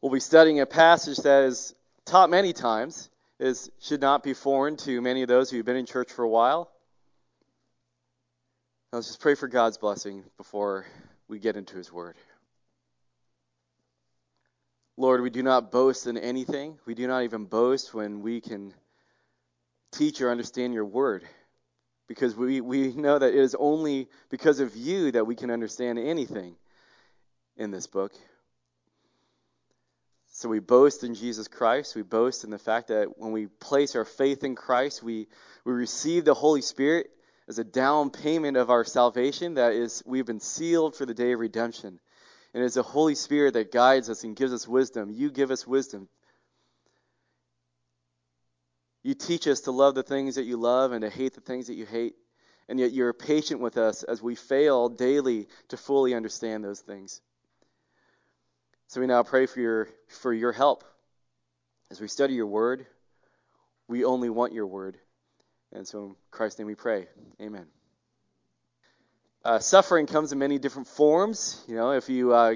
We'll be studying a passage that is taught many times, is should not be foreign to many of those who've been in church for a while. Let's just pray for God's blessing before we get into His Word. Lord, we do not boast in anything. We do not even boast when we can teach or understand your Word. Because we, we know that it is only because of you that we can understand anything in this book. So we boast in Jesus Christ. We boast in the fact that when we place our faith in Christ, we, we receive the Holy Spirit as a down payment of our salvation. That is, we've been sealed for the day of redemption. And it's the Holy Spirit that guides us and gives us wisdom. You give us wisdom. You teach us to love the things that you love and to hate the things that you hate. And yet you're patient with us as we fail daily to fully understand those things. So we now pray for your for your help as we study your word. We only want your word, and so in Christ's name we pray. Amen. Uh, suffering comes in many different forms. You know, if you uh,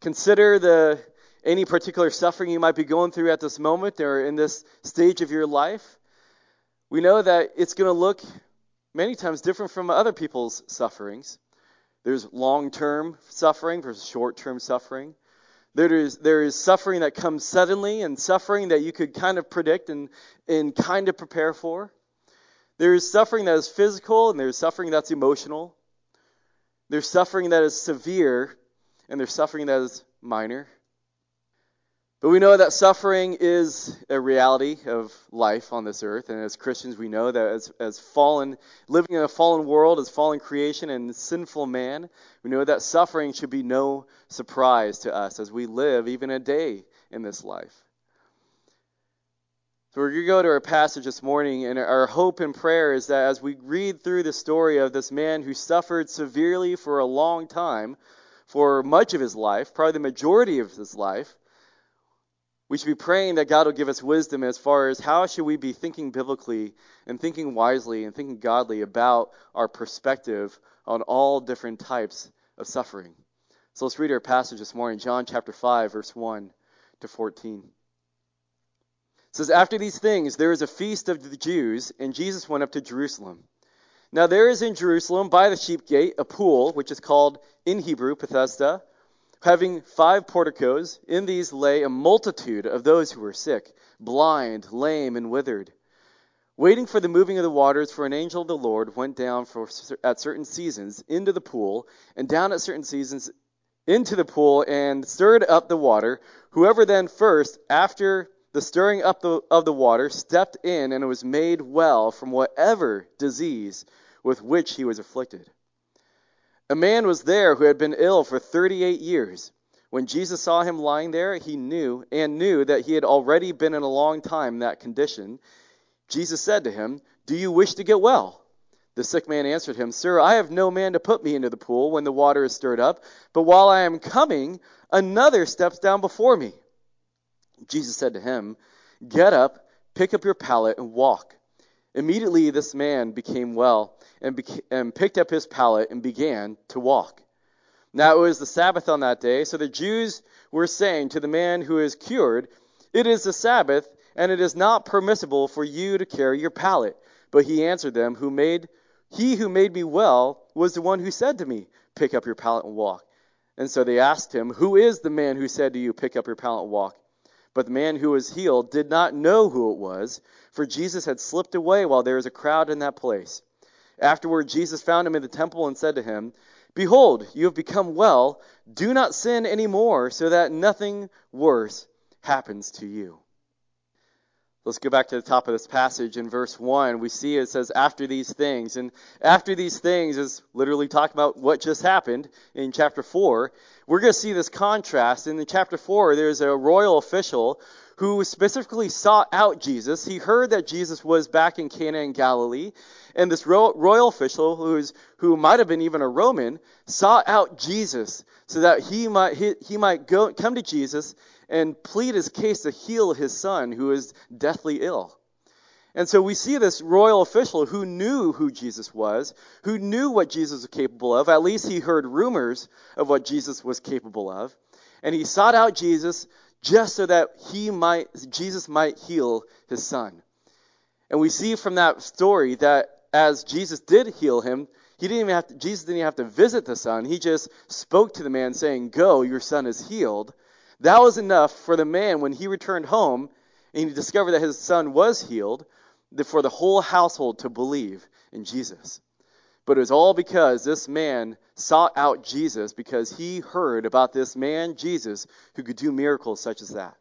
consider the any particular suffering you might be going through at this moment or in this stage of your life, we know that it's going to look many times different from other people's sufferings. There's long-term suffering versus short-term suffering. There is, there is suffering that comes suddenly and suffering that you could kind of predict and, and kind of prepare for. There is suffering that is physical and there's suffering that's emotional. There's suffering that is severe and there's suffering that is minor. But we know that suffering is a reality of life on this earth. And as Christians, we know that as, as fallen, living in a fallen world, as fallen creation and sinful man, we know that suffering should be no surprise to us as we live even a day in this life. So we're going to go to our passage this morning, and our hope and prayer is that as we read through the story of this man who suffered severely for a long time, for much of his life, probably the majority of his life, we should be praying that God will give us wisdom as far as how should we be thinking biblically and thinking wisely and thinking godly about our perspective on all different types of suffering. So let's read our passage this morning, John chapter 5, verse 1 to 14. It says, After these things, there is a feast of the Jews, and Jesus went up to Jerusalem. Now there is in Jerusalem by the sheep gate a pool, which is called in Hebrew Bethesda having five porticos. In these lay a multitude of those who were sick, blind, lame, and withered. Waiting for the moving of the waters, for an angel of the Lord went down for, at certain seasons into the pool, and down at certain seasons into the pool, and stirred up the water. Whoever then first, after the stirring up the, of the water, stepped in and was made well from whatever disease with which he was afflicted. A man was there who had been ill for 38 years. When Jesus saw him lying there, he knew and knew that he had already been in a long time in that condition. Jesus said to him, Do you wish to get well? The sick man answered him, Sir, I have no man to put me into the pool when the water is stirred up, but while I am coming, another steps down before me. Jesus said to him, Get up, pick up your pallet, and walk. Immediately this man became well and, beca- and picked up his pallet and began to walk. Now it was the Sabbath on that day, so the Jews were saying to the man who is cured, It is the Sabbath, and it is not permissible for you to carry your pallet. But he answered them, Who made he who made me well was the one who said to me, Pick up your pallet and walk. And so they asked him, Who is the man who said to you, Pick up your pallet and walk? But the man who was healed did not know who it was, for Jesus had slipped away while there was a crowd in that place. Afterward, Jesus found him in the temple and said to him, Behold, you have become well. Do not sin any more, so that nothing worse happens to you. Let's go back to the top of this passage in verse 1. We see it says, after these things. And after these things is literally talking about what just happened in chapter 4. We're going to see this contrast. In chapter 4, there's a royal official who specifically sought out Jesus. He heard that Jesus was back in Cana in Galilee, and this royal official, who's, who might have been even a Roman, sought out Jesus so that he might, he, he might go, come to Jesus and plead his case to heal his son who is deathly ill. And so we see this royal official who knew who Jesus was, who knew what Jesus was capable of. At least he heard rumors of what Jesus was capable of. And he sought out Jesus just so that he might, Jesus might heal his son. And we see from that story that as Jesus did heal him, he didn't even have to, Jesus didn't even have to visit the son. He just spoke to the man saying, Go, your son is healed. That was enough for the man when he returned home and he discovered that his son was healed for the whole household to believe in Jesus. But it was all because this man sought out Jesus because he heard about this man, Jesus, who could do miracles such as that.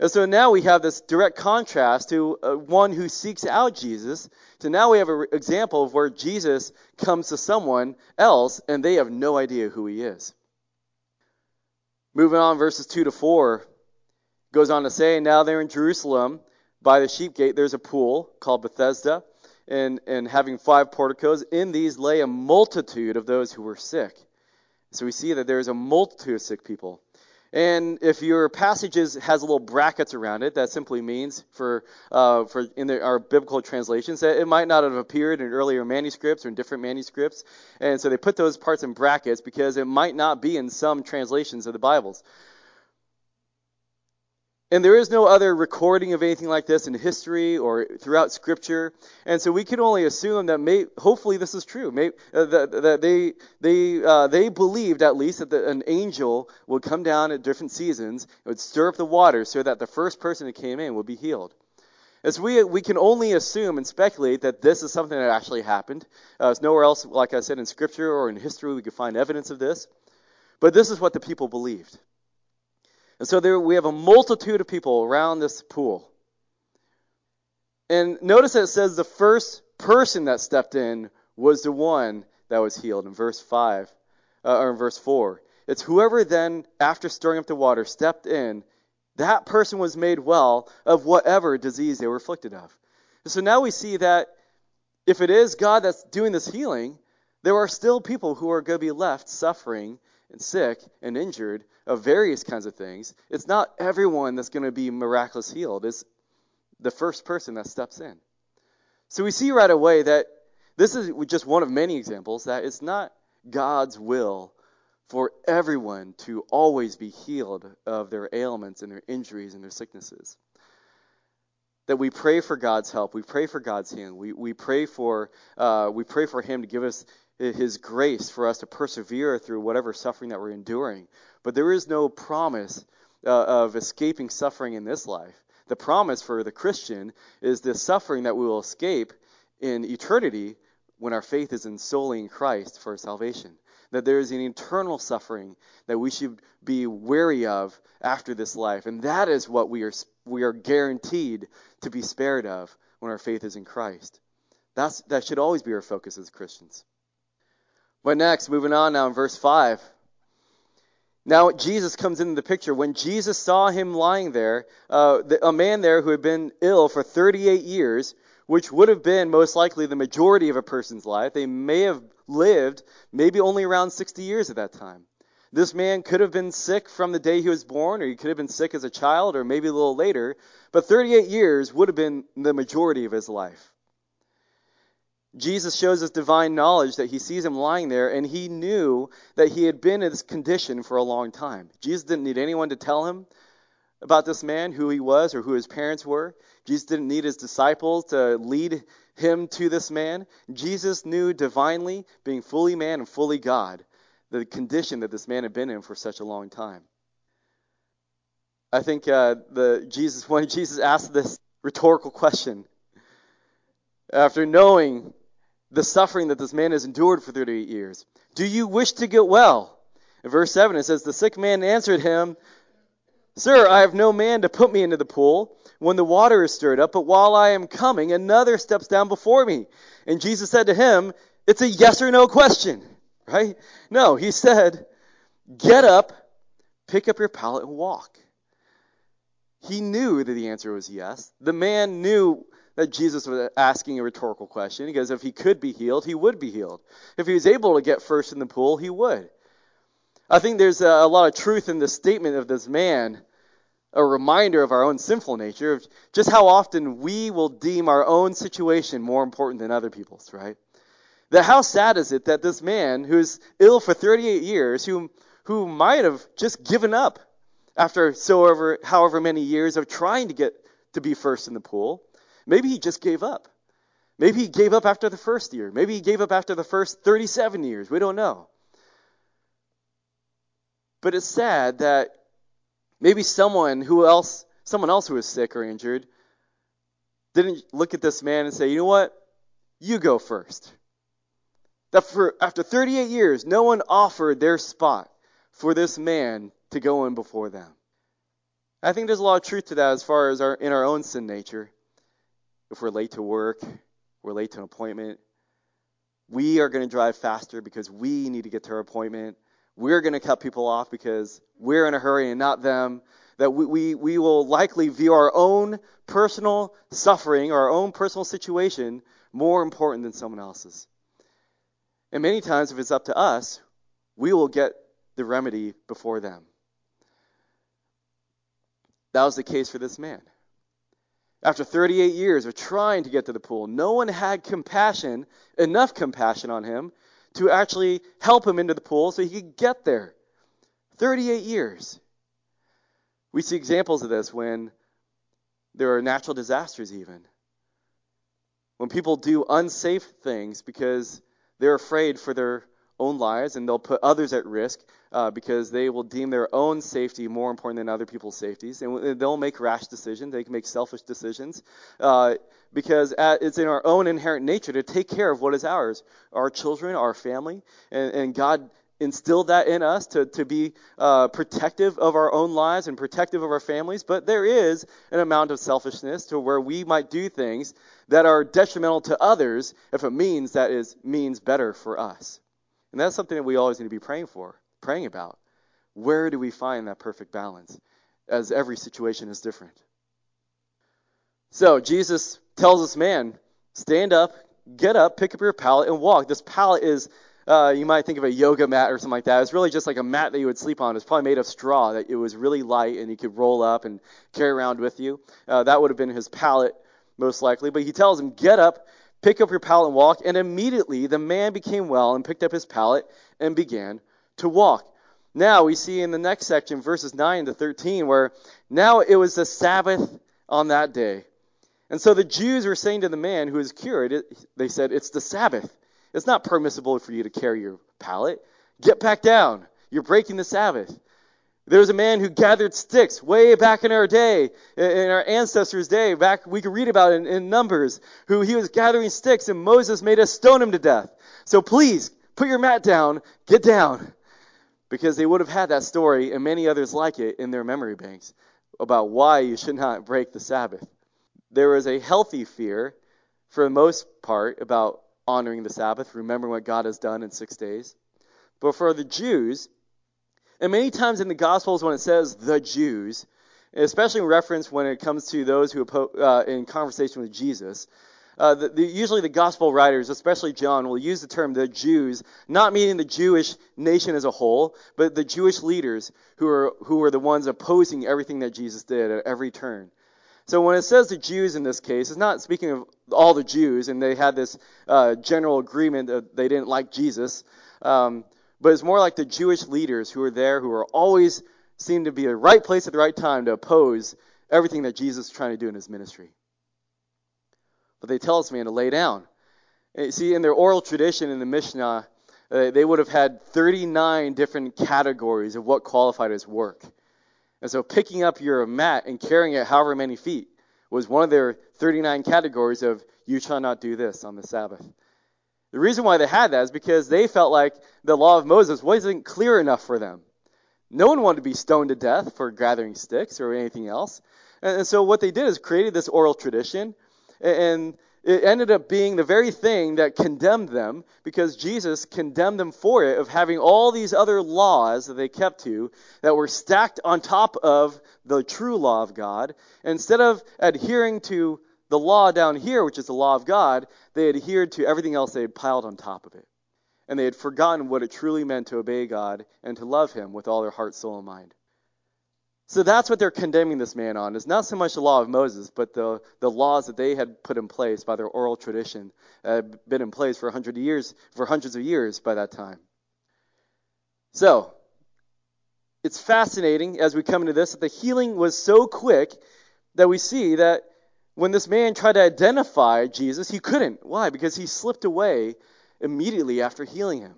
And so now we have this direct contrast to uh, one who seeks out Jesus, to now we have an example of where Jesus comes to someone else and they have no idea who he is. Moving on, verses 2 to 4 goes on to say, Now they're in Jerusalem by the sheep gate, there's a pool called Bethesda and, and having five porticos. In these lay a multitude of those who were sick. So we see that there's a multitude of sick people. And if your passages has little brackets around it, that simply means for uh, for in the, our biblical translations that it might not have appeared in earlier manuscripts or in different manuscripts, and so they put those parts in brackets because it might not be in some translations of the Bibles. And there is no other recording of anything like this in history or throughout Scripture. And so we can only assume that may, hopefully this is true. May, uh, that, that, they, they, uh, they believed at least that the, an angel would come down at different seasons, and would stir up the water so that the first person that came in would be healed. As we, we can only assume and speculate that this is something that actually happened. Uh, there's nowhere else, like I said, in Scripture or in history we could find evidence of this. But this is what the people believed. And so there we have a multitude of people around this pool. And notice that it says the first person that stepped in was the one that was healed in verse 5 uh, or in verse 4. It's whoever then after stirring up the water stepped in, that person was made well of whatever disease they were afflicted of. so now we see that if it is God that's doing this healing, there are still people who are going to be left suffering and sick and injured of various kinds of things. It's not everyone that's going to be miraculously healed. It's the first person that steps in. So we see right away that this is just one of many examples that it's not God's will for everyone to always be healed of their ailments and their injuries and their sicknesses. That we pray for God's help, we pray for God's healing, we, we pray for uh, we pray for Him to give us his grace for us to persevere through whatever suffering that we're enduring. But there is no promise uh, of escaping suffering in this life. The promise for the Christian is the suffering that we will escape in eternity when our faith is in solely in Christ for salvation. That there is an eternal suffering that we should be wary of after this life. And that is what we are, we are guaranteed to be spared of when our faith is in Christ. That's, that should always be our focus as Christians. But next, moving on now in verse 5. Now Jesus comes into the picture. When Jesus saw him lying there, uh, the, a man there who had been ill for 38 years, which would have been most likely the majority of a person's life, they may have lived maybe only around 60 years at that time. This man could have been sick from the day he was born, or he could have been sick as a child, or maybe a little later, but 38 years would have been the majority of his life. Jesus shows his divine knowledge that he sees him lying there, and he knew that he had been in this condition for a long time. Jesus didn't need anyone to tell him about this man, who he was, or who his parents were. Jesus didn't need his disciples to lead him to this man. Jesus knew divinely, being fully man and fully God, the condition that this man had been in for such a long time. I think uh, the Jesus when Jesus asked this rhetorical question, after knowing the suffering that this man has endured for 38 years. Do you wish to get well? In verse 7, it says, The sick man answered him, Sir, I have no man to put me into the pool when the water is stirred up, but while I am coming, another steps down before me. And Jesus said to him, It's a yes or no question, right? No, he said, Get up, pick up your pallet, and walk. He knew that the answer was yes. The man knew that Jesus was asking a rhetorical question because if he could be healed, he would be healed. If he was able to get first in the pool, he would. I think there's a, a lot of truth in the statement of this man, a reminder of our own sinful nature, of just how often we will deem our own situation more important than other people's, right? That how sad is it that this man who's ill for 38 years, who, who might have just given up, after so over however many years of trying to get to be first in the pool. Maybe he just gave up. Maybe he gave up after the first year. Maybe he gave up after the first 37 years. We don't know. But it's sad that maybe someone who else, someone else who was sick or injured, didn't look at this man and say, "You know what? You go first." That for after 38 years, no one offered their spot for this man to go in before them. I think there's a lot of truth to that as far as our in our own sin nature. If we're late to work, we're late to an appointment, we are going to drive faster because we need to get to our appointment. We're going to cut people off because we're in a hurry and not them. That we, we, we will likely view our own personal suffering, our own personal situation, more important than someone else's. And many times, if it's up to us, we will get the remedy before them. That was the case for this man. After 38 years of trying to get to the pool, no one had compassion, enough compassion on him to actually help him into the pool so he could get there. 38 years. We see examples of this when there are natural disasters, even. When people do unsafe things because they're afraid for their own lives and they'll put others at risk uh, because they will deem their own safety more important than other people's safeties. And they'll make rash decisions. They can make selfish decisions uh, because it's in our own inherent nature to take care of what is ours our children, our family. And, and God instilled that in us to, to be uh, protective of our own lives and protective of our families. But there is an amount of selfishness to where we might do things that are detrimental to others if it means that is means better for us. And that's something that we always need to be praying for, praying about. Where do we find that perfect balance? As every situation is different. So Jesus tells this man, stand up, get up, pick up your pallet, and walk. This pallet is, uh, you might think of a yoga mat or something like that. It's really just like a mat that you would sleep on. It's probably made of straw that it was really light and you could roll up and carry around with you. Uh, that would have been his pallet, most likely. But he tells him, get up, Pick up your pallet and walk. And immediately the man became well and picked up his pallet and began to walk. Now we see in the next section, verses 9 to 13, where now it was the Sabbath on that day. And so the Jews were saying to the man who was cured, they said, It's the Sabbath. It's not permissible for you to carry your pallet. Get back down. You're breaking the Sabbath. There was a man who gathered sticks way back in our day, in our ancestors' day. Back we could read about it in, in Numbers, who he was gathering sticks, and Moses made us stone him to death. So please put your mat down, get down, because they would have had that story and many others like it in their memory banks about why you should not break the Sabbath. There was a healthy fear, for the most part, about honoring the Sabbath, remembering what God has done in six days. But for the Jews, and many times in the Gospels, when it says the Jews, especially in reference when it comes to those who uh, in conversation with Jesus, uh, the, the, usually the gospel writers, especially John, will use the term the Jews, not meaning the Jewish nation as a whole, but the Jewish leaders who are who are the ones opposing everything that Jesus did at every turn. So when it says the Jews in this case, it's not speaking of all the Jews, and they had this uh, general agreement that they didn't like Jesus. Um, but it's more like the Jewish leaders who are there, who are always seem to be the right place at the right time to oppose everything that Jesus is trying to do in his ministry. But they tell us, man, to lay down. See, in their oral tradition in the Mishnah, uh, they would have had 39 different categories of what qualified as work. And so picking up your mat and carrying it however many feet was one of their 39 categories of you shall not do this on the Sabbath. The reason why they had that is because they felt like the law of Moses wasn't clear enough for them. No one wanted to be stoned to death for gathering sticks or anything else. And, so what they did is created this oral tradition, and it ended up being the very thing that condemned them because Jesus condemned them for it of having all these other laws that they kept to that were stacked on top of the true law of God. Instead of adhering to the law down here, which is the law of God, they adhered to everything else they had piled on top of it. And they had forgotten what it truly meant to obey God and to love Him with all their heart, soul, and mind. So that's what they're condemning this man on, is not so much the law of Moses, but the, the laws that they had put in place by their oral tradition, uh, had been in place for hundred years, for hundreds of years by that time. So, it's fascinating as we come into this that the healing was so quick that we see that when this man tried to identify Jesus, he couldn't. Why? Because he slipped away immediately after healing him.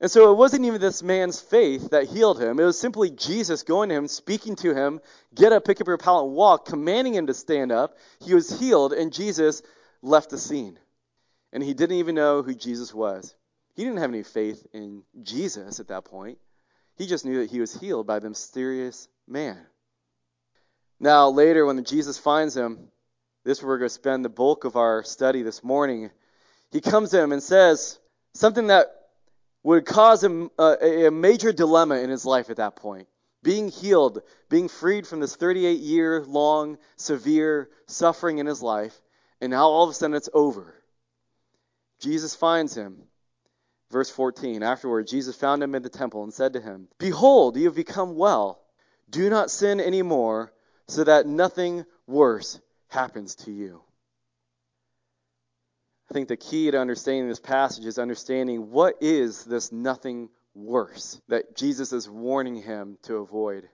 And so it wasn't even this man's faith that healed him. It was simply Jesus going to him, speaking to him, get up, pick up your pallet, and walk, commanding him to stand up. He was healed, and Jesus left the scene. And he didn't even know who Jesus was. He didn't have any faith in Jesus at that point. He just knew that he was healed by the mysterious man. Now, later, when Jesus finds him, this is where we're going to spend the bulk of our study this morning. He comes to him and says something that would cause him uh, a, a major dilemma in his life at that point. Being healed, being freed from this 38 year long, severe suffering in his life, and now all of a sudden it's over. Jesus finds him. Verse 14 Afterward, Jesus found him in the temple and said to him, Behold, you have become well. Do not sin any more, so that nothing worse happens to you. I think the key to understanding this passage is understanding what is this nothing worse that Jesus is warning him to avoid.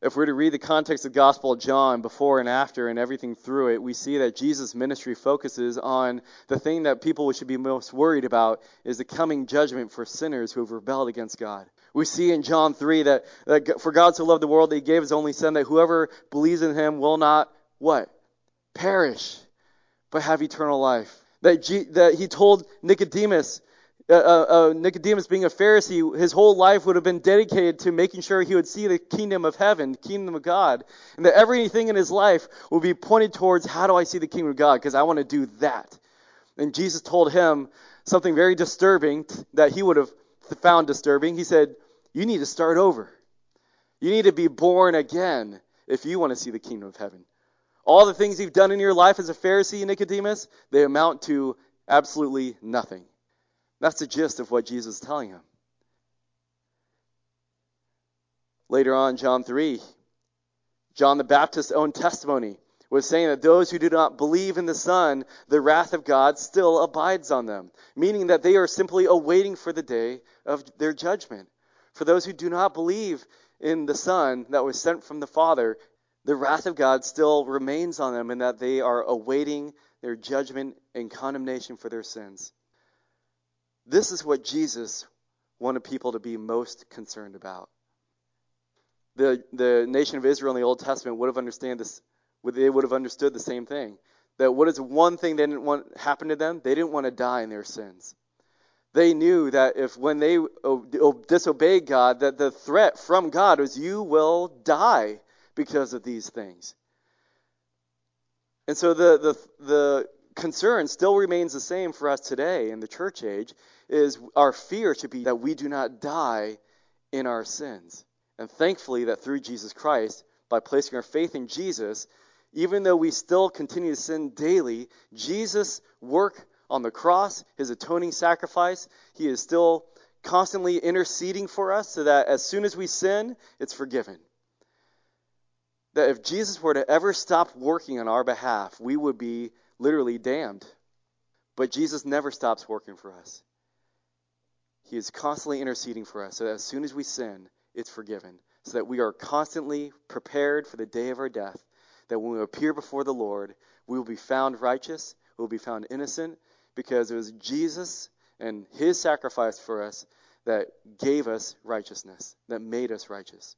If we're to read the context of the Gospel of John before and after and everything through it, we see that Jesus' ministry focuses on the thing that people should be most worried about is the coming judgment for sinners who have rebelled against God. We see in John 3 that, that for God so loved the world that he gave his only son that whoever believes in him will not what? Perish, but have eternal life. That, G, that he told Nicodemus, uh, uh, uh, Nicodemus being a Pharisee, his whole life would have been dedicated to making sure he would see the kingdom of heaven, the kingdom of God, and that everything in his life would be pointed towards how do I see the kingdom of God? Because I want to do that. And Jesus told him something very disturbing that he would have found disturbing. He said, You need to start over. You need to be born again if you want to see the kingdom of heaven. All the things you've done in your life as a Pharisee, Nicodemus, they amount to absolutely nothing. That's the gist of what Jesus is telling him. Later on, John 3, John the Baptist's own testimony was saying that those who do not believe in the Son, the wrath of God still abides on them, meaning that they are simply awaiting for the day of their judgment. For those who do not believe in the Son that was sent from the Father, the wrath of God still remains on them in that they are awaiting their judgment and condemnation for their sins. This is what Jesus wanted people to be most concerned about. The, the nation of Israel in the Old Testament would have understand this, they would have understood the same thing. That what is one thing they didn't want happen to them? They didn't want to die in their sins. They knew that if when they disobeyed God, that the threat from God was you will die because of these things. And so the, the, the concern still remains the same for us today in the church age is our fear should be that we do not die in our sins. And thankfully that through Jesus Christ, by placing our faith in Jesus, even though we still continue to sin daily, Jesus' work on the cross, his atoning sacrifice, he is still constantly interceding for us so that as soon as we sin, it's forgiven that if Jesus were to ever stop working on our behalf, we would be literally damned. But Jesus never stops working for us. He is constantly interceding for us so that as soon as we sin, it's forgiven. So that we are constantly prepared for the day of our death. That when we appear before the Lord, we will be found righteous, we will be found innocent, because it was Jesus and his sacrifice for us that gave us righteousness, that made us righteous.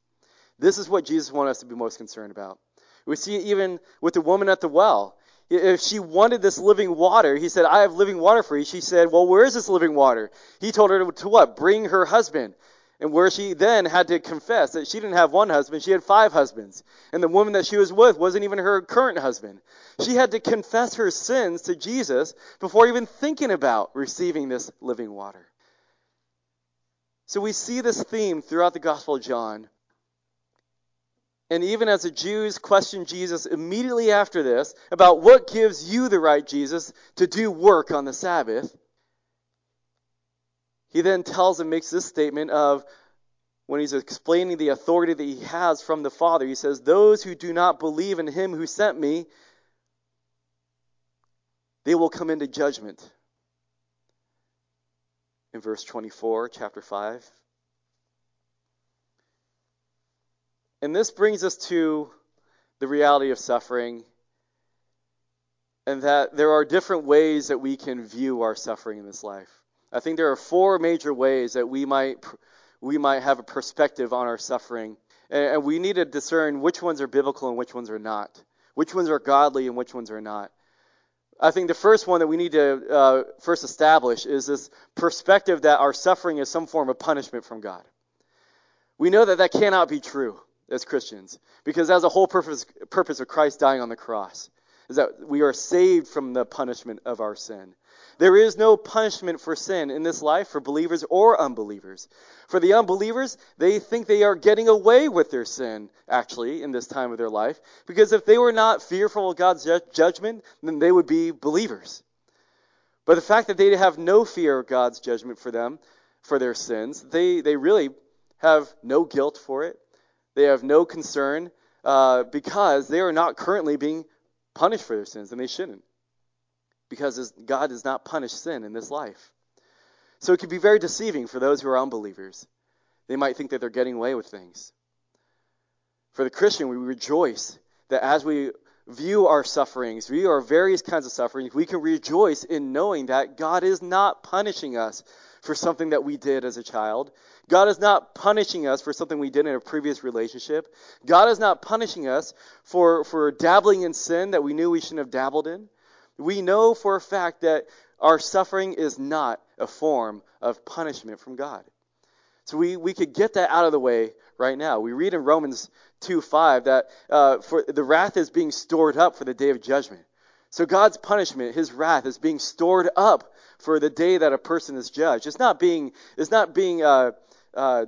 This is what Jesus wanted us to be most concerned about. We see it even with the woman at the well. If she wanted this living water, he said, I have living water for you. She said, Well, where is this living water? He told her to what? Bring her husband. And where she then had to confess that she didn't have one husband, she had five husbands. And the woman that she was with wasn't even her current husband. She had to confess her sins to Jesus before even thinking about receiving this living water. So we see this theme throughout the Gospel of John and even as the Jews questioned Jesus immediately after this about what gives you the right, Jesus, to do work on the Sabbath, he then tells and makes this statement of when he's explaining the authority that he has from the Father, he says, Those who do not believe in him who sent me, they will come into judgment. In verse 24, chapter 5. And this brings us to the reality of suffering and that there are different ways that we can view our suffering in this life. I think there are four major ways that we might we might have a perspective on our suffering, and we need to discern which ones are biblical and which ones are not, which ones are godly and which ones are not. I think the first one that we need to uh, first establish is this perspective that our suffering is some form of punishment from God. We know that that cannot be true as Christians because that's the whole purpose purpose of Christ dying on the cross is that we are saved from the punishment of our sin. There is no punishment for sin in this life for believers or unbelievers. For the unbelievers, they think they are getting away with their sin, actually, in this time of their life, because if they were not fearful of God's judgment, then they would be believers. But the fact that they have no fear of God's judgment for them, for their sins, they, they really have no guilt for it. They have no concern uh, because they are not currently being punished for their sins, and they shouldn't. Because God does not punish sin in this life. So it can be very deceiving for those who are unbelievers. They might think that they're getting away with things. For the Christian, we rejoice that as we view our sufferings, view our various kinds of sufferings, we can rejoice in knowing that God is not punishing us for something that we did as a child. God is not punishing us for something we did in a previous relationship. God is not punishing us for, for dabbling in sin that we knew we shouldn't have dabbled in. We know for a fact that our suffering is not a form of punishment from God. So we, we could get that out of the way right now. We read in Romans 2 5 that uh, for the wrath is being stored up for the day of judgment. So God's punishment, his wrath, is being stored up for the day that a person is judged. It's not being, it's not being uh, uh,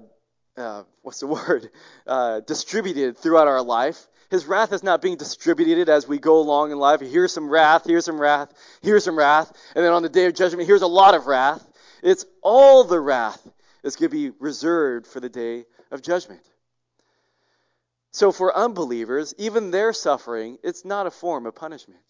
uh, what's the word, uh, distributed throughout our life. His wrath is not being distributed as we go along in life. Here's some wrath, here's some wrath, here's some wrath, and then on the day of judgment, here's a lot of wrath. It's all the wrath that's going to be reserved for the day of judgment. So for unbelievers, even their suffering, it's not a form of punishment.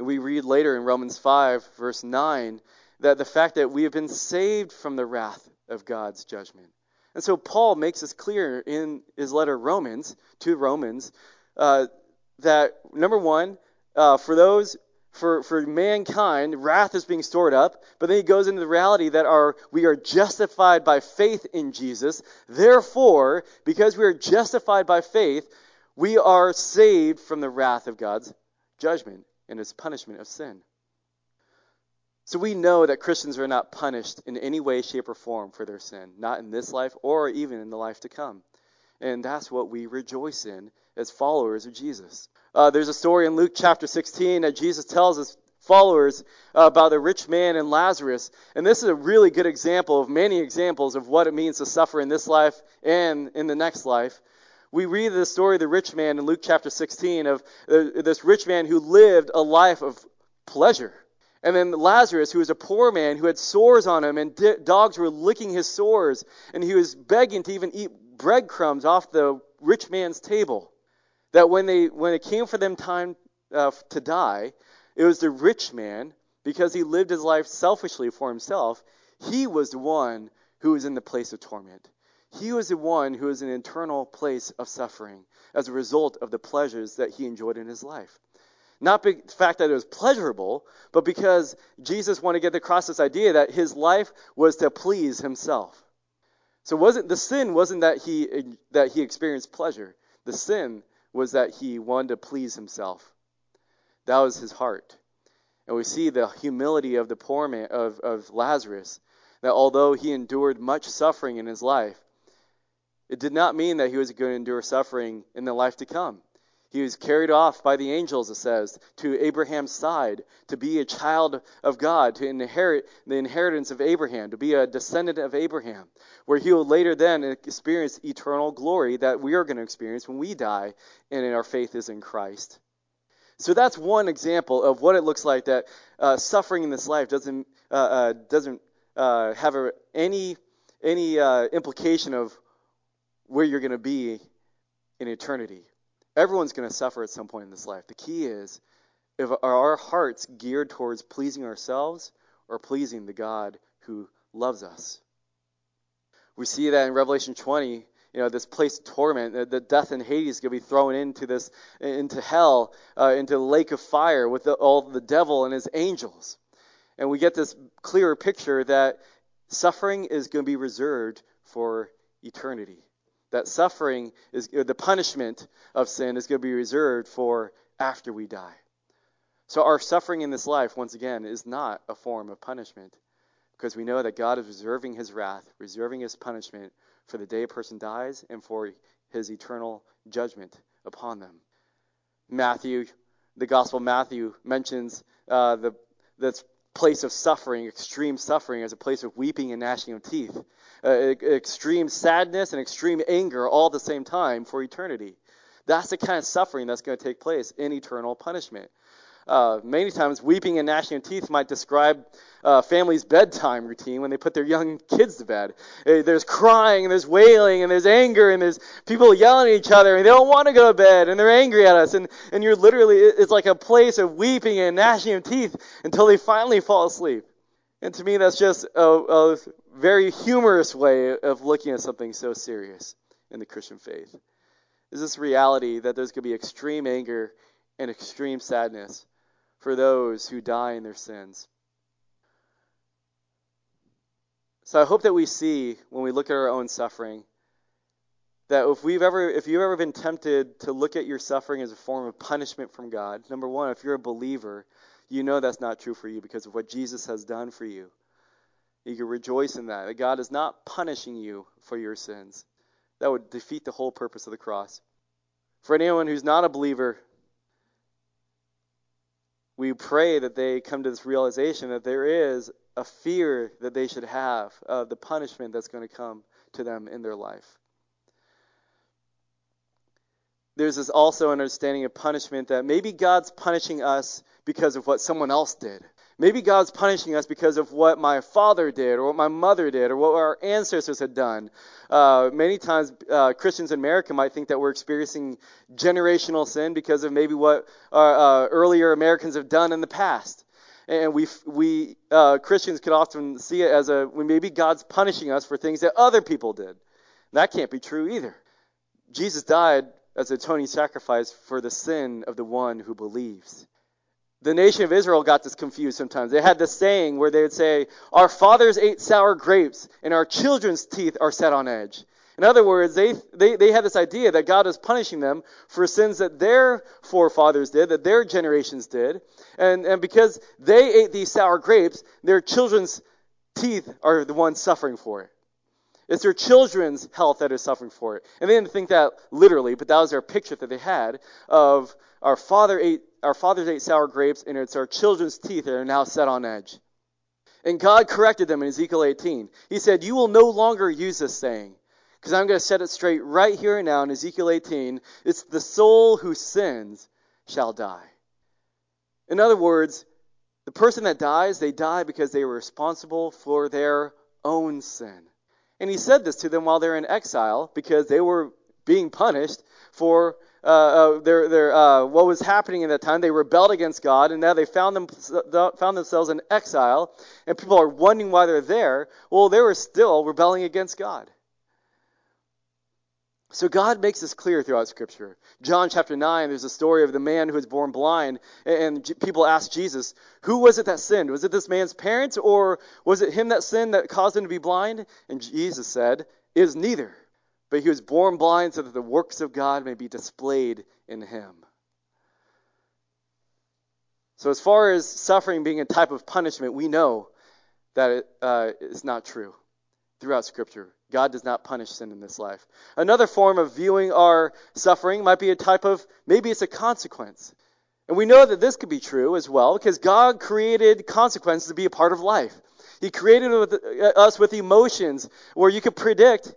And we read later in Romans 5, verse 9, that the fact that we have been saved from the wrath of God's judgment. And so Paul makes this clear in his letter Romans to Romans uh, that number one, uh, for those for, for mankind, wrath is being stored up, but then he goes into the reality that our, we are justified by faith in Jesus. Therefore, because we are justified by faith, we are saved from the wrath of God's judgment and his punishment of sin. So we know that Christians are not punished in any way, shape, or form for their sin, not in this life or even in the life to come. And that's what we rejoice in as followers of Jesus. Uh, there's a story in Luke chapter 16 that Jesus tells his followers uh, about the rich man and Lazarus. And this is a really good example of many examples of what it means to suffer in this life and in the next life. We read the story of the rich man in Luke chapter 16 of uh, this rich man who lived a life of pleasure. And then Lazarus, who was a poor man who had sores on him, and dogs were licking his sores, and he was begging to even eat breadcrumbs off the rich man's table. That when they when it came for them time uh, to die, it was the rich man because he lived his life selfishly for himself. He was the one who was in the place of torment. He was the one who was in an eternal place of suffering as a result of the pleasures that he enjoyed in his life. Not the fact that it was pleasurable, but because Jesus wanted to get across this idea that his life was to please himself. So wasn't the sin wasn't that he that he experienced pleasure. The sin was that he wanted to please himself. That was his heart. And we see the humility of the poor man of, of Lazarus, that although he endured much suffering in his life, it did not mean that he was going to endure suffering in the life to come. He was carried off by the angels, it says, to Abraham's side to be a child of God, to inherit the inheritance of Abraham, to be a descendant of Abraham, where he will later then experience eternal glory that we are going to experience when we die and our faith is in Christ. So that's one example of what it looks like that uh, suffering in this life doesn't uh, uh, doesn't uh, have a, any any uh, implication of where you're going to be in eternity. Everyone's going to suffer at some point in this life. The key is if are our hearts geared towards pleasing ourselves or pleasing the God who loves us? We see that in Revelation 20 you know, this place of torment, the, death in Hades is going to be thrown into this, into hell, uh, into the lake of fire with the, all the devil and his angels. And we get this clearer picture that suffering is going to be reserved for eternity. That suffering is, the punishment of sin is going to be reserved for after we die. So our suffering in this life, once again, is not a form of punishment because we know that God is reserving his wrath, reserving his punishment for the day a person dies and for his eternal judgment upon them. Matthew, the Gospel of Matthew mentions uh, the this place of suffering, extreme suffering, as a place of weeping and gnashing of teeth, uh, extreme sadness and extreme anger all at the same time for eternity. That's the kind of suffering that's going to take place in eternal punishment. Uh, many times, weeping and gnashing of teeth might describe uh, family's bedtime routine when they put their young kids to bed. Uh, there's crying, and there's wailing, and there's anger, and there's people yelling at each other, and they don't want to go to bed, and they're angry at us, and, and you're literally, it's like a place of weeping and gnashing of teeth until they finally fall asleep. And to me, that's just a, a very humorous way of looking at something so serious in the Christian faith. Is this reality that there's going to be extreme anger and extreme sadness for those who die in their sins. So I hope that we see when we look at our own suffering that if we've ever if you've ever been tempted to look at your suffering as a form of punishment from God, number one, if you're a believer, you know that's not true for you because of what Jesus has done for you. You can rejoice in that. That God is not punishing you for your sins. That would defeat the whole purpose of the cross. For anyone who's not a believer, we pray that they come to this realization that there is a fear that they should have of the punishment that's going to come to them in their life. There's this also understanding of punishment that maybe God's punishing us because of what someone else did. Maybe God's punishing us because of what my father did, or what my mother did, or what our ancestors had done. Uh, many times, uh, Christians in America might think that we're experiencing generational sin because of maybe what uh, earlier Americans have done in the past. And we, we uh, Christians could often see it as a maybe God's punishing us for things that other people did. That can't be true either. Jesus died as a atoning sacrifice for the sin of the one who believes the nation of Israel got this confused sometimes. They had this saying where they would say, Our fathers ate sour grapes, and our children's teeth are set on edge. In other words, they, they, they had this idea that God was punishing them for sins that their forefathers did, that their generations did. And, and because they ate these sour grapes, their children's teeth are the ones suffering for it. It's their children's health that is suffering for it. And they didn't think that literally, but that was their picture that they had of our father ate our fathers ate sour grapes, and it's our children's teeth that are now set on edge. And God corrected them in Ezekiel 18. He said, You will no longer use this saying, because I'm going to set it straight right here and now in Ezekiel 18. It's the soul who sins shall die. In other words, the person that dies, they die because they were responsible for their own sin. And he said this to them while they're in exile because they were being punished for uh, uh, their, their, uh, what was happening in that time. They rebelled against God, and now they found, them, found themselves in exile, and people are wondering why they're there. Well, they were still rebelling against God. So God makes this clear throughout Scripture. John chapter 9, there's a story of the man who was born blind, and people ask Jesus, who was it that sinned? Was it this man's parents, or was it him that sinned that caused him to be blind? And Jesus said, Is neither but he was born blind so that the works of God may be displayed in him. So, as far as suffering being a type of punishment, we know that it uh, is not true throughout Scripture. God does not punish sin in this life. Another form of viewing our suffering might be a type of maybe it's a consequence. And we know that this could be true as well because God created consequences to be a part of life. He created us with emotions where you could predict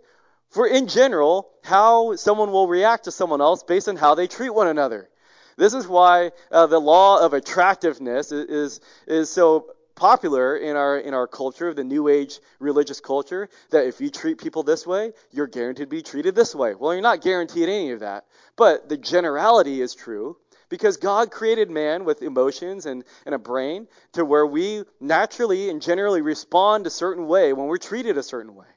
for in general, how someone will react to someone else based on how they treat one another. This is why uh, the law of attractiveness is, is, is so popular in our in our culture, the new age religious culture, that if you treat people this way, you're guaranteed to be treated this way. Well, you're not guaranteed any of that. But the generality is true because God created man with emotions and, and a brain to where we naturally and generally respond a certain way when we're treated a certain way.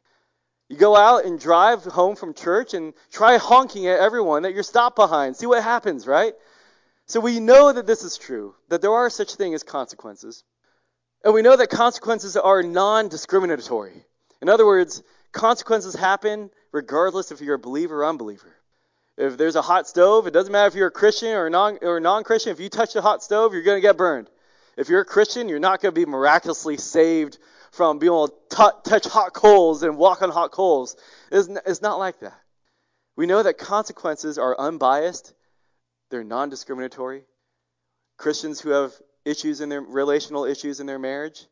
You go out and drive home from church and try honking at everyone that you're stopped behind. See what happens, right? So we know that this is true, that there are such things as consequences. And we know that consequences are non discriminatory. In other words, consequences happen regardless if you're a believer or unbeliever. If there's a hot stove, it doesn't matter if you're a Christian or non or non-Christian. If you touch the hot stove, you're going to get burned. If you're a Christian, you're not going to be miraculously saved from being able to t- touch hot coals and walk on hot coals. It's, n- it's not like that. We know that consequences are unbiased. They're non-discriminatory. Christians who have issues in their relational issues in their marriage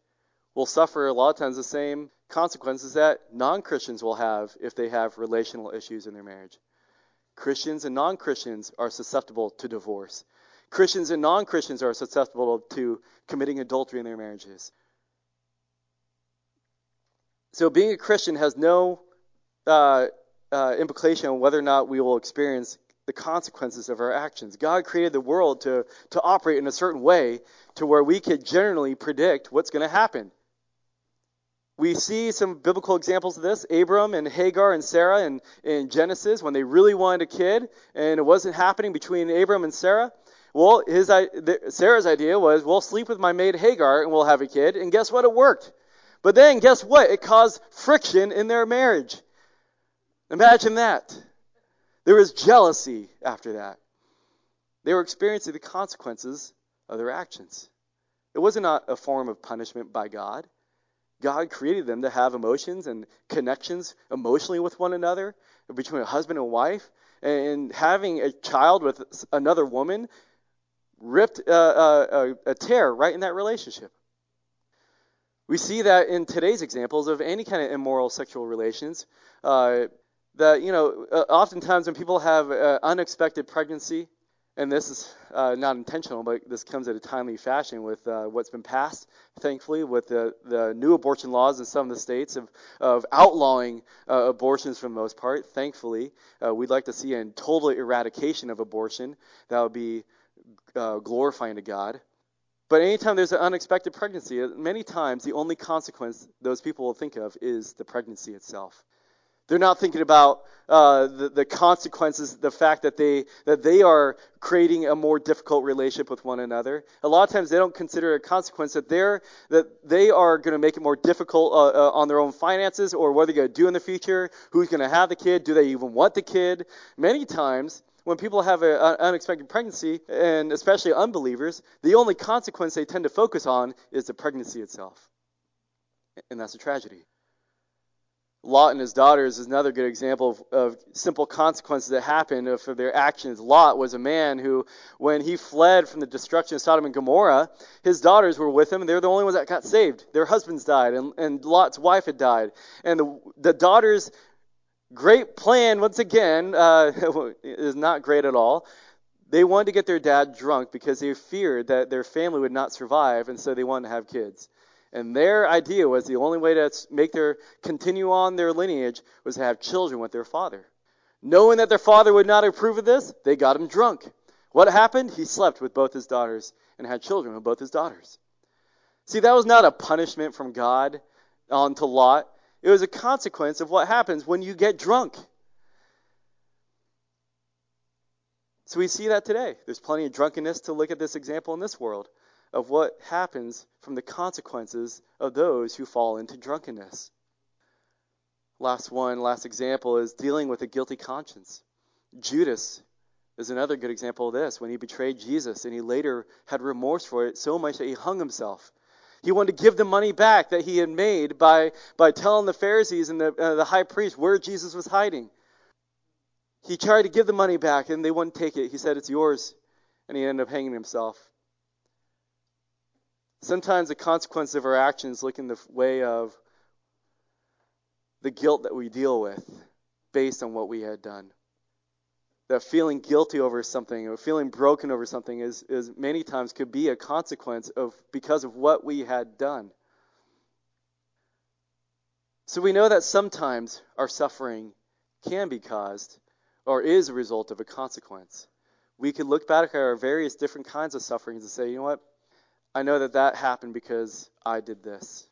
will suffer a lot of times the same consequences that non-Christians will have if they have relational issues in their marriage. Christians and non Christians are susceptible to divorce. Christians and non Christians are susceptible to committing adultery in their marriages. So, being a Christian has no uh, uh, implication on whether or not we will experience the consequences of our actions. God created the world to, to operate in a certain way to where we could generally predict what's going to happen. We see some biblical examples of this. Abram and Hagar and Sarah in, in Genesis when they really wanted a kid and it wasn't happening between Abram and Sarah. Well, his, Sarah's idea was, we'll sleep with my maid Hagar and we'll have a kid. And guess what? It worked. But then guess what? It caused friction in their marriage. Imagine that. There was jealousy after that. They were experiencing the consequences of their actions. It was not a form of punishment by God. God created them to have emotions and connections emotionally with one another, between a husband and wife. And having a child with another woman ripped a, a, a tear right in that relationship. We see that in today's examples of any kind of immoral sexual relations. Uh, that, you know, uh, oftentimes when people have uh, unexpected pregnancy, and this is uh, not intentional, but this comes at a timely fashion with uh, what's been passed, thankfully, with the, the new abortion laws in some of the states of, of outlawing uh, abortions for the most part. Thankfully, uh, we'd like to see a total eradication of abortion. That would be uh, glorifying to God. But anytime there's an unexpected pregnancy, many times the only consequence those people will think of is the pregnancy itself. They're not thinking about uh, the, the consequences, the fact that they that they are creating a more difficult relationship with one another. A lot of times they don't consider a consequence that they're that they are going to make it more difficult uh, uh, on their own finances, or what they're going to do in the future, who's going to have the kid, do they even want the kid? Many times when people have an unexpected pregnancy, and especially unbelievers, the only consequence they tend to focus on is the pregnancy itself. And that's a tragedy. Lot and his daughters is another good example of, of simple consequences that happened for their actions. Lot was a man who, when he fled from the destruction of Sodom and Gomorrah, his daughters were with him, and they were the only ones that got saved. Their husbands died, and, and Lot's wife had died. And the, the daughters' great plan, once again, uh, is not great at all. They wanted to get their dad drunk because they feared that their family would not survive, and so they wanted to have kids. And their idea was the only way to make their continue on their lineage was to have children with their father. Knowing that their father would not approve of this, they got him drunk. What happened? He slept with both his daughters and had children with both his daughters. See, that was not a punishment from God onto Lot. It was a consequence of what happens when you get drunk. So we see that today. There's plenty of drunkenness to look at this example in this world of what happens from the consequences of those who fall into drunkenness. Last one, last example is dealing with a guilty conscience. Judas is another good example of this when he betrayed Jesus and he later had remorse for it so much that he hung himself. He wanted to give the money back that he had made by, by telling the Pharisees and the, uh, the high priest where Jesus was hiding. He tried to give the money back and they wouldn't take it. He said, It's yours. And he ended up hanging himself. Sometimes the consequence of our actions look in the way of the guilt that we deal with based on what we had done. That feeling guilty over something or feeling broken over something is, is many times could be a consequence of because of what we had done. So we know that sometimes our suffering can be caused or is a result of a consequence. We could look back at our various different kinds of sufferings and say, you know what? I know that that happened because I did this.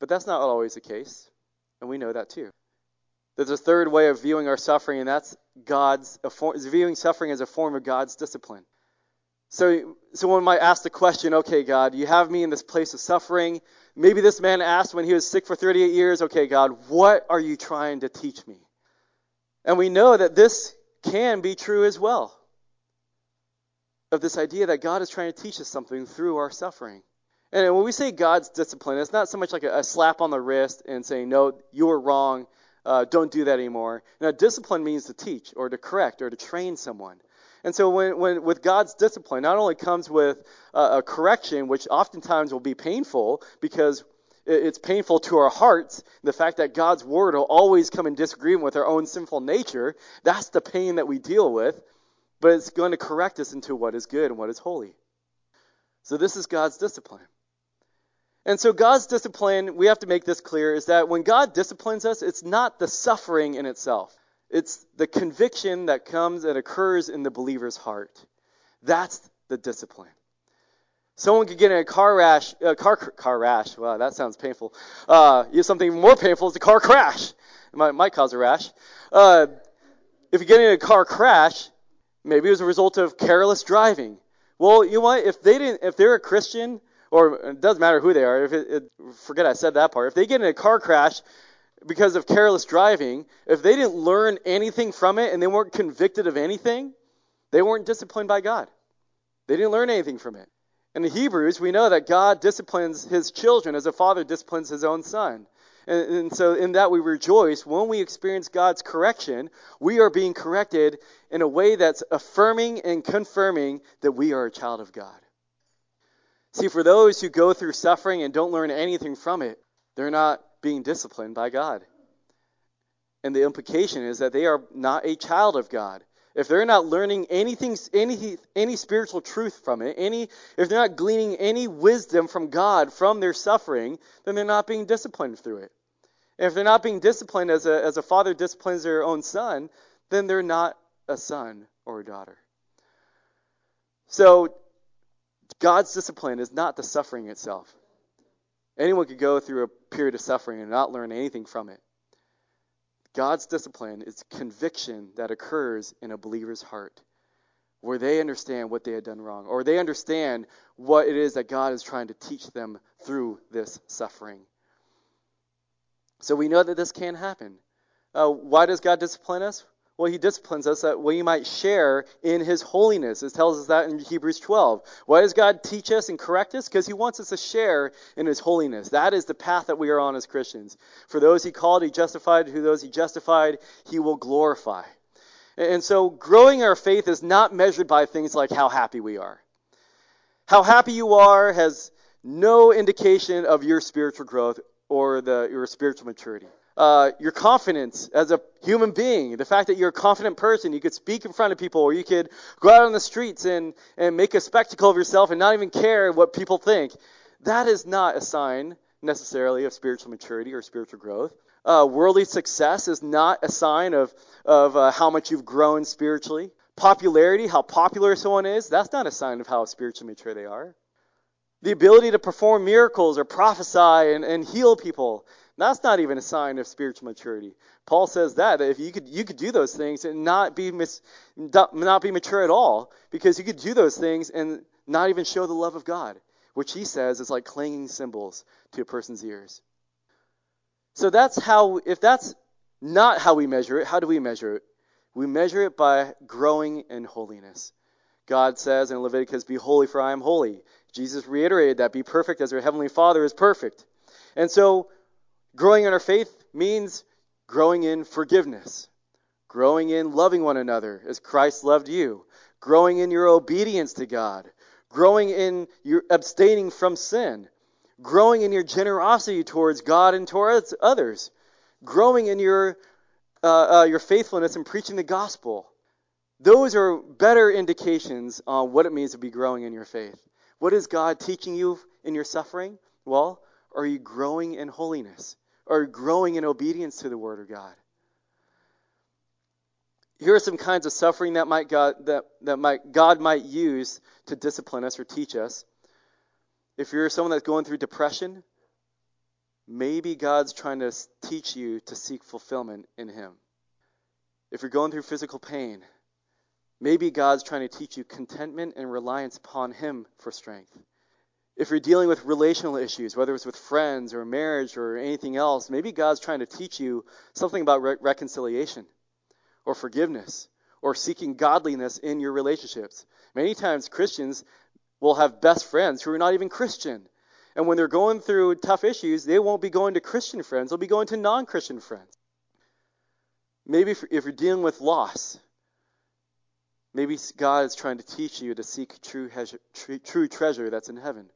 But that's not always the case, and we know that too. There's a third way of viewing our suffering, and that's God's form, viewing suffering as a form of God's discipline. So someone might ask the question, okay, God, you have me in this place of suffering. Maybe this man asked when he was sick for 38 years, okay, God, what are you trying to teach me? And we know that this can be true as well. Of this idea that God is trying to teach us something through our suffering. And when we say God's discipline, it's not so much like a, a slap on the wrist and saying, no, you were wrong, uh, don't do that anymore. Now, discipline means to teach or to correct or to train someone. And so, when, when with God's discipline, not only comes with uh, a correction, which oftentimes will be painful because it's painful to our hearts, the fact that God's word will always come in disagreement with our own sinful nature. That's the pain that we deal with, but it's going to correct us into what is good and what is holy. So, this is God's discipline. And so God's discipline, we have to make this clear, is that when God disciplines us, it's not the suffering in itself. It's the conviction that comes and occurs in the believer's heart. That's the discipline. Someone could get in a car rash, uh, car car rash. Wow, that sounds painful. Uh, you have something more painful is a car crash. It might, might cause a rash. Uh, if you get in a car crash, maybe it was a result of careless driving. Well, you know what? If they didn't, if they're a Christian or it doesn't matter who they are. If it, it, forget I said that part. If they get in a car crash because of careless driving, if they didn't learn anything from it and they weren't convicted of anything, they weren't disciplined by God. They didn't learn anything from it. In the Hebrews, we know that God disciplines his children as a father disciplines his own son. And, and, so, in that, we rejoice when we experience God's correction. We are being corrected in a way that's affirming and confirming that we are a child of God. See, for those who go through suffering and don't learn anything from it, they're not being disciplined by God. And the implication is that they are not a child of God. If they're not learning anything, any, any spiritual truth from it, any, if they're not gleaning any wisdom from God from their suffering, then they're not being disciplined through it. And if they're not being disciplined as a, as a father disciplines their own son, then they're not a son or a daughter. So God's discipline is not the suffering itself. Anyone could go through a period of suffering and not learn anything from it. God's discipline is conviction that occurs in a believer's heart where they understand what they had done wrong or they understand what it is that God is trying to teach them through this suffering. So we know that this can happen. Uh, why does God discipline us? Well, he disciplines us that we might share in his holiness. It tells us that in Hebrews 12. Why does God teach us and correct us? Because he wants us to share in his holiness. That is the path that we are on as Christians. For those he called, he justified. Who those he justified, he will glorify. And so growing our faith is not measured by things like how happy we are. How happy you are has no indication of your spiritual growth or the, your spiritual maturity uh, your confidence as a human being, the fact that you're a confident person, you could speak in front of people, or you could go out on the streets and, and make a spectacle of yourself and not even care what people think. That is not a sign necessarily of spiritual maturity or spiritual growth. Uh, worldly success is not a sign of, of uh, how much you've grown spiritually. Popularity, how popular someone is, that's not a sign of how spiritually mature they are. The ability to perform miracles or prophesy and, and heal people, that's not even a sign of spiritual maturity. Paul says that, if you could you could do those things and not be mis, not be mature at all, because you could do those things and not even show the love of God, which he says is like clanging cymbals to a person's ears. So that's how if that's not how we measure it, how do we measure it? We measure it by growing in holiness. God says in Leviticus, Be holy, for I am holy. Jesus reiterated that, Be perfect as your heavenly Father is perfect. And so Growing in our faith means growing in forgiveness, growing in loving one another as Christ loved you, growing in your obedience to God, growing in your abstaining from sin, growing in your generosity towards God and towards others, growing in your uh, uh, your faithfulness in preaching the gospel. Those are better indications on what it means to be growing in your faith. What is God teaching you in your suffering? Well, are you growing in holiness? Or growing in obedience to the Word of God. Here are some kinds of suffering that might God that, that might God might use to discipline us or teach us. If you're someone that's going through depression, maybe God's trying to teach you to seek fulfillment in Him. If you're going through physical pain, maybe God's trying to teach you contentment and reliance upon Him for strength. If you're dealing with relational issues, whether it's with friends or marriage or anything else, maybe God's trying to teach you something about re- reconciliation or forgiveness or seeking godliness in your relationships. Many times Christians will have best friends who are not even Christian. And when they're going through tough issues, they won't be going to Christian friends, they'll be going to non Christian friends. Maybe if, if you're dealing with loss, maybe God is trying to teach you to seek true, true, true treasure that's in heaven.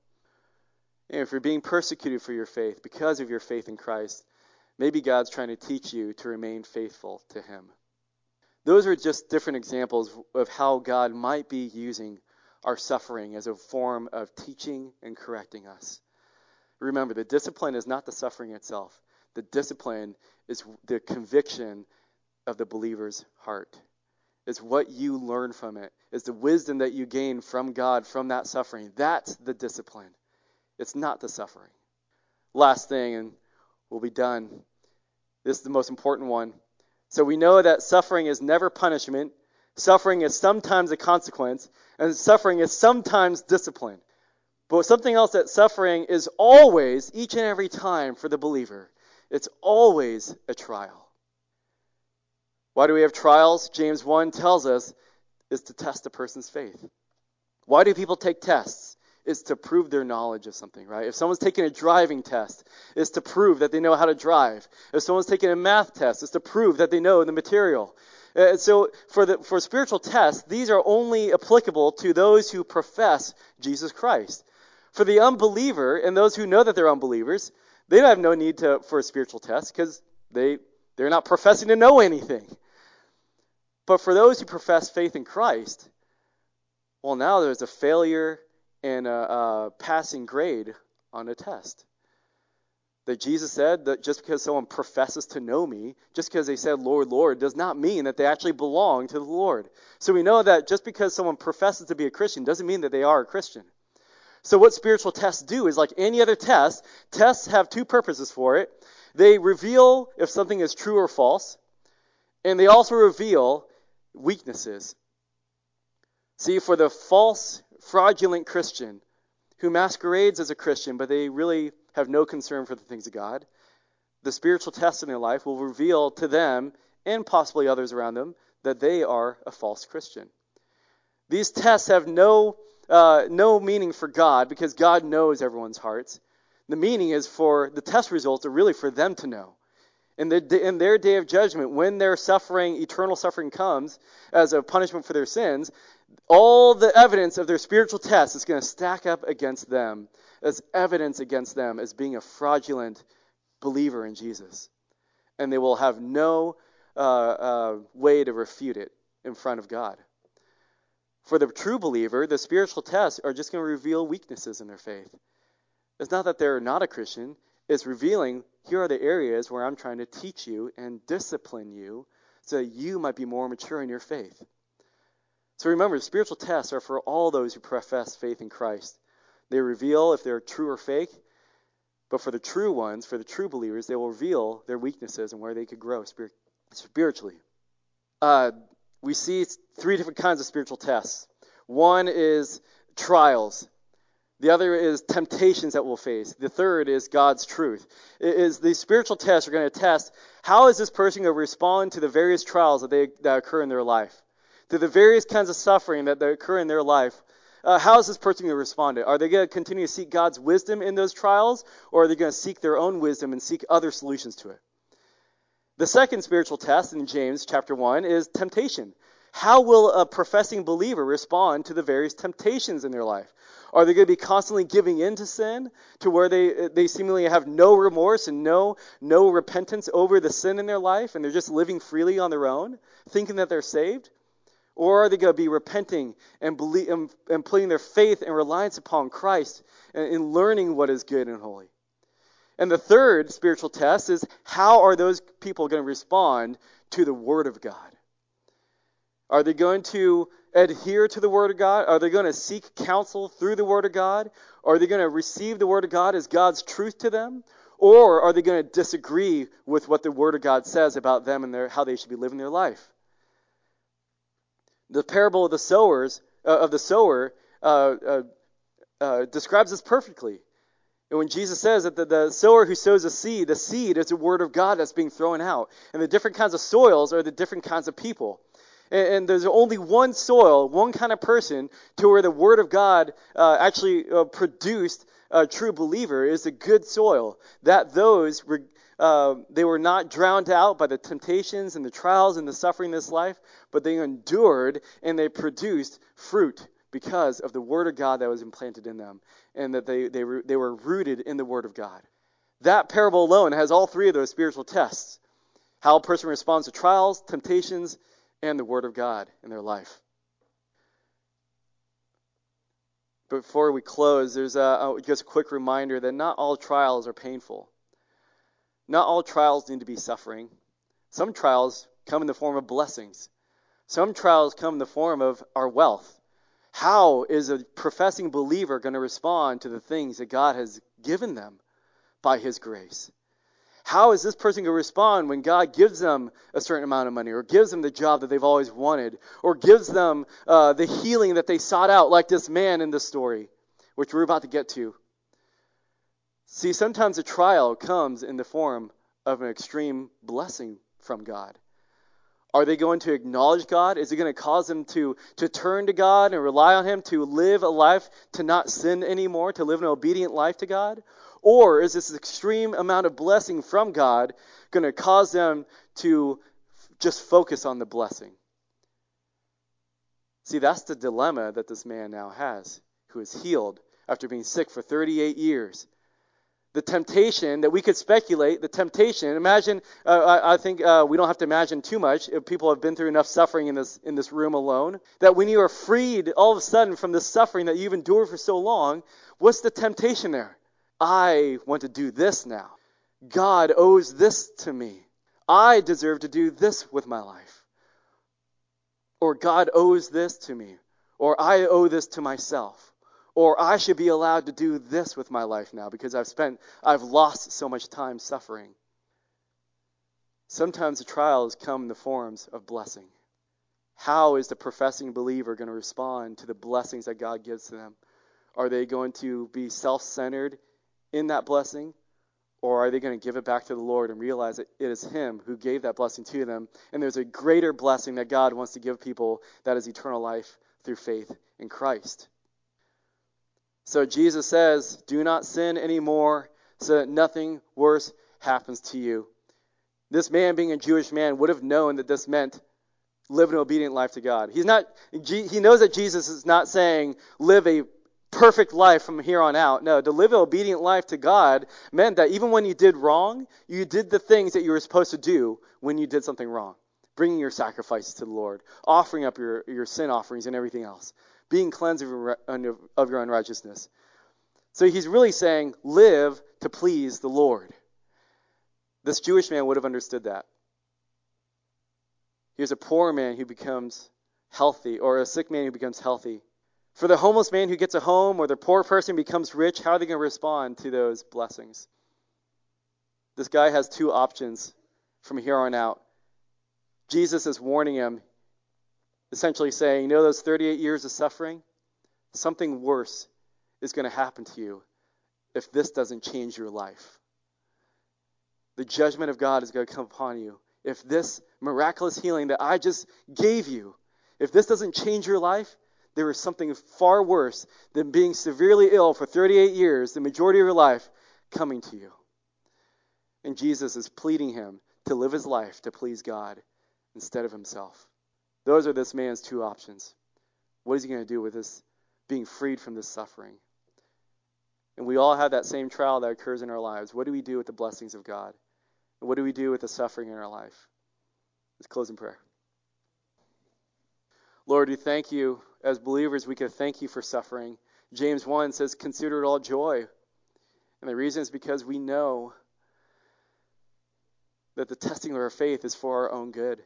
And if you're being persecuted for your faith because of your faith in Christ, maybe God's trying to teach you to remain faithful to Him. Those are just different examples of how God might be using our suffering as a form of teaching and correcting us. Remember, the discipline is not the suffering itself, the discipline is the conviction of the believer's heart. It's what you learn from it. It's the wisdom that you gain from God from that suffering. That's the discipline. It's not the suffering. Last thing, and we'll be done. This is the most important one. So we know that suffering is never punishment. Suffering is sometimes a consequence, and suffering is sometimes discipline. But something else that suffering is always, each and every time for the believer, it's always a trial. Why do we have trials? James 1 tells us is to test a person's faith. Why do people take tests? Is to prove their knowledge of something, right? If someone's taking a driving test, it's to prove that they know how to drive. If someone's taking a math test, it's to prove that they know the material. Uh, so for the for spiritual tests, these are only applicable to those who profess Jesus Christ. For the unbeliever and those who know that they're unbelievers, they have no need to, for a spiritual test because they, they're not professing to know anything. But for those who profess faith in Christ, well, now there's a failure and a, a passing grade on a test. That Jesus said that just because someone professes to know me, just because they said Lord, Lord, does not mean that they actually belong to the Lord. So we know that just because someone professes to be a Christian doesn't mean that they are a Christian. So, what spiritual tests do is like any other test, tests have two purposes for it. They reveal if something is true or false, and they also reveal weaknesses. See, for the false, fraudulent Christian who masquerades as a Christian, but they really have no concern for the things of God, the spiritual test in their life will reveal to them and possibly others around them that they are a false Christian. These tests have no uh, no meaning for God because God knows everyone's hearts. The meaning is for the test results are really for them to know. In, the, in their day of judgment, when their suffering, eternal suffering comes as a punishment for their sins, all the evidence of their spiritual test is going to stack up against them as evidence against them as being a fraudulent believer in Jesus. And they will have no uh, uh, way to refute it in front of God. For the true believer, the spiritual tests are just going to reveal weaknesses in their faith. It's not that they're not a Christian, it's revealing here are the areas where I'm trying to teach you and discipline you so that you might be more mature in your faith. So remember, spiritual tests are for all those who profess faith in Christ. They reveal if they're true or fake, but for the true ones, for the true believers, they will reveal their weaknesses and where they could grow spiritually. Uh, we see three different kinds of spiritual tests. One is trials. The other is temptations that we'll face. The third is God's truth. It is the spiritual tests are going to test how is this person going to respond to the various trials that, they, that occur in their life, to the various kinds of suffering that, that occur in their life. Uh, how is this person going to respond to it? Are they going to continue to seek God's wisdom in those trials, or are they going to seek their own wisdom and seek other solutions to it? The second spiritual test in James chapter 1 is temptation. How will a professing believer respond to the various temptations in their life? Are they going to be constantly giving in to sin to where they, they seemingly have no remorse and no, no repentance over the sin in their life and they're just living freely on their own, thinking that they're saved? Or are they going to be repenting and, believe, and, and putting their faith and reliance upon Christ and in learning what is good and holy? And the third spiritual test is how are those people going to respond to the Word of God? Are they going to adhere to the Word of God? Are they going to seek counsel through the Word of God? Are they going to receive the Word of God as God's truth to them? Or are they going to disagree with what the Word of God says about them and their, how they should be living their life? The parable of the sowers uh, of the sower uh, uh, uh describes this perfectly. And when Jesus says that the, the sower who sows a seed, the seed is the word of God that's being thrown out. And the different kinds of soils are the different kinds of people. And, and there's only one soil, one kind of person to where the word of God uh, actually uh, produced a true believer is the good soil. That those uh, they were not drowned out by the temptations and the trials and the suffering this life, but they endured and they produced fruit because of the Word of God that was implanted in them, and that they, they, they were rooted in the Word of God. That parable alone has all three of those spiritual tests how a person responds to trials, temptations, and the Word of God in their life. Before we close, there's a, just a quick reminder that not all trials are painful. Not all trials need to be suffering. Some trials come in the form of blessings. Some trials come in the form of our wealth how is a professing believer going to respond to the things that God has given them by His grace? How is this person going to respond when God gives them a certain amount of money, or gives them the job that they've always wanted, or gives them uh, the healing that they sought out, like this man in the story, which we're about to get to? See, sometimes a trial comes in the form of an extreme blessing from God. Are they going to acknowledge God? Is it going to cause them to, to turn to God and rely on Him, to live a life to not sin anymore, to live an obedient life to God? Or is this extreme amount of blessing from God going to cause them to just focus on the blessing? See, that's the dilemma that this man now has, who is healed after being sick for 38 years the temptation that we could speculate, the temptation. Imagine, uh, I, I, think uh, we don't have to imagine too much if people have been through enough suffering in this in this room alone. That when you are freed all of a sudden from the suffering that you've endured for so long, what's the temptation there? I want to do this now. God owes this to me. I deserve to do this with my life. Or God owes this to me. Or I owe this to myself or I should be allowed to do this with my life now because I've spent, I've lost so much time suffering. Sometimes the trials come in the forms of blessing. How is the professing believer going to respond to the blessings that God gives to them? Are they going to be self centered in that blessing? Or are they going to give it back to the Lord and realize that it is Him who gave that blessing to them? And there's a greater blessing that God wants to give people that is eternal life through faith in Christ. So Jesus says, Do not sin anymore so that nothing worse happens to you. This man, being a Jewish man, would have known that this meant live an obedient life to God. He's not, he knows that Jesus is not saying live a perfect life from here on out. No, to live an obedient life to God meant that even when you did wrong, you did the things that you were supposed to do when you did something wrong. Bringing your sacrifices to the Lord, offering up your, your sin offerings and everything else being cleansed of your, of your unrighteousness. So he's really saying, live to please the Lord. This Jewish man would have understood that. Here's a poor man who becomes healthy, or a sick man who becomes healthy. For the homeless man who gets a home, or the poor person becomes rich, how are they going to respond to those blessings? This guy has two options from here on out. Jesus is warning him essentially saying, you know, those 38 years of suffering, something worse is going to happen to you if this doesn't change your life. The judgment of God is going to come upon you. If this miraculous healing that I just gave you, if this doesn't change your life, there is something far worse than being severely ill for 38 years, the majority of your life, coming to you. And Jesus is pleading him to live his life to please God instead of himself. Those are this man's two options. What is he going to do with this being freed from this suffering? And we all have that same trial that occurs in our lives. What do we do with the blessings of God? And what do we do with the suffering in our life? Let's close in prayer. Lord, we thank you. As believers, we can thank you for suffering. James 1 says, Consider it all joy. And the reason is because we know that the testing of our faith is for our own good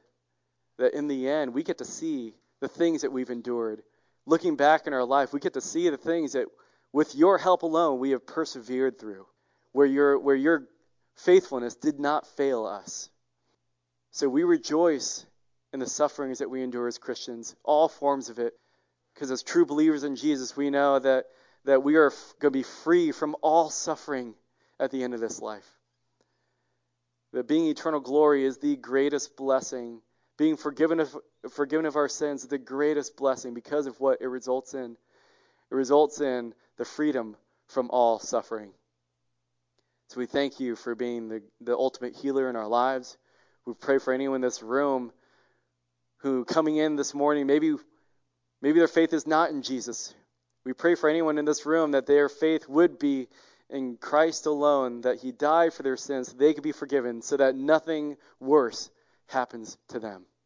that in the end we get to see the things that we've endured. Looking back in our life, we get to see the things that with your help alone we have persevered through. Where your where your faithfulness did not fail us. So we rejoice in the sufferings that we endure as Christians, all forms of it, because as true believers in Jesus, we know that, that we are going to be free from all suffering at the end of this life. That being eternal glory is the greatest blessing. Being forgiven of, forgiven of our sins the greatest blessing because of what it results in. It results in the freedom from all suffering. So we thank you for being the, the ultimate healer in our lives. We pray for anyone in this room who coming in this morning, maybe maybe their faith is not in Jesus. We pray for anyone in this room that their faith would be in Christ alone, that He died for their sins, so they could be forgiven, so that nothing worse happens to them.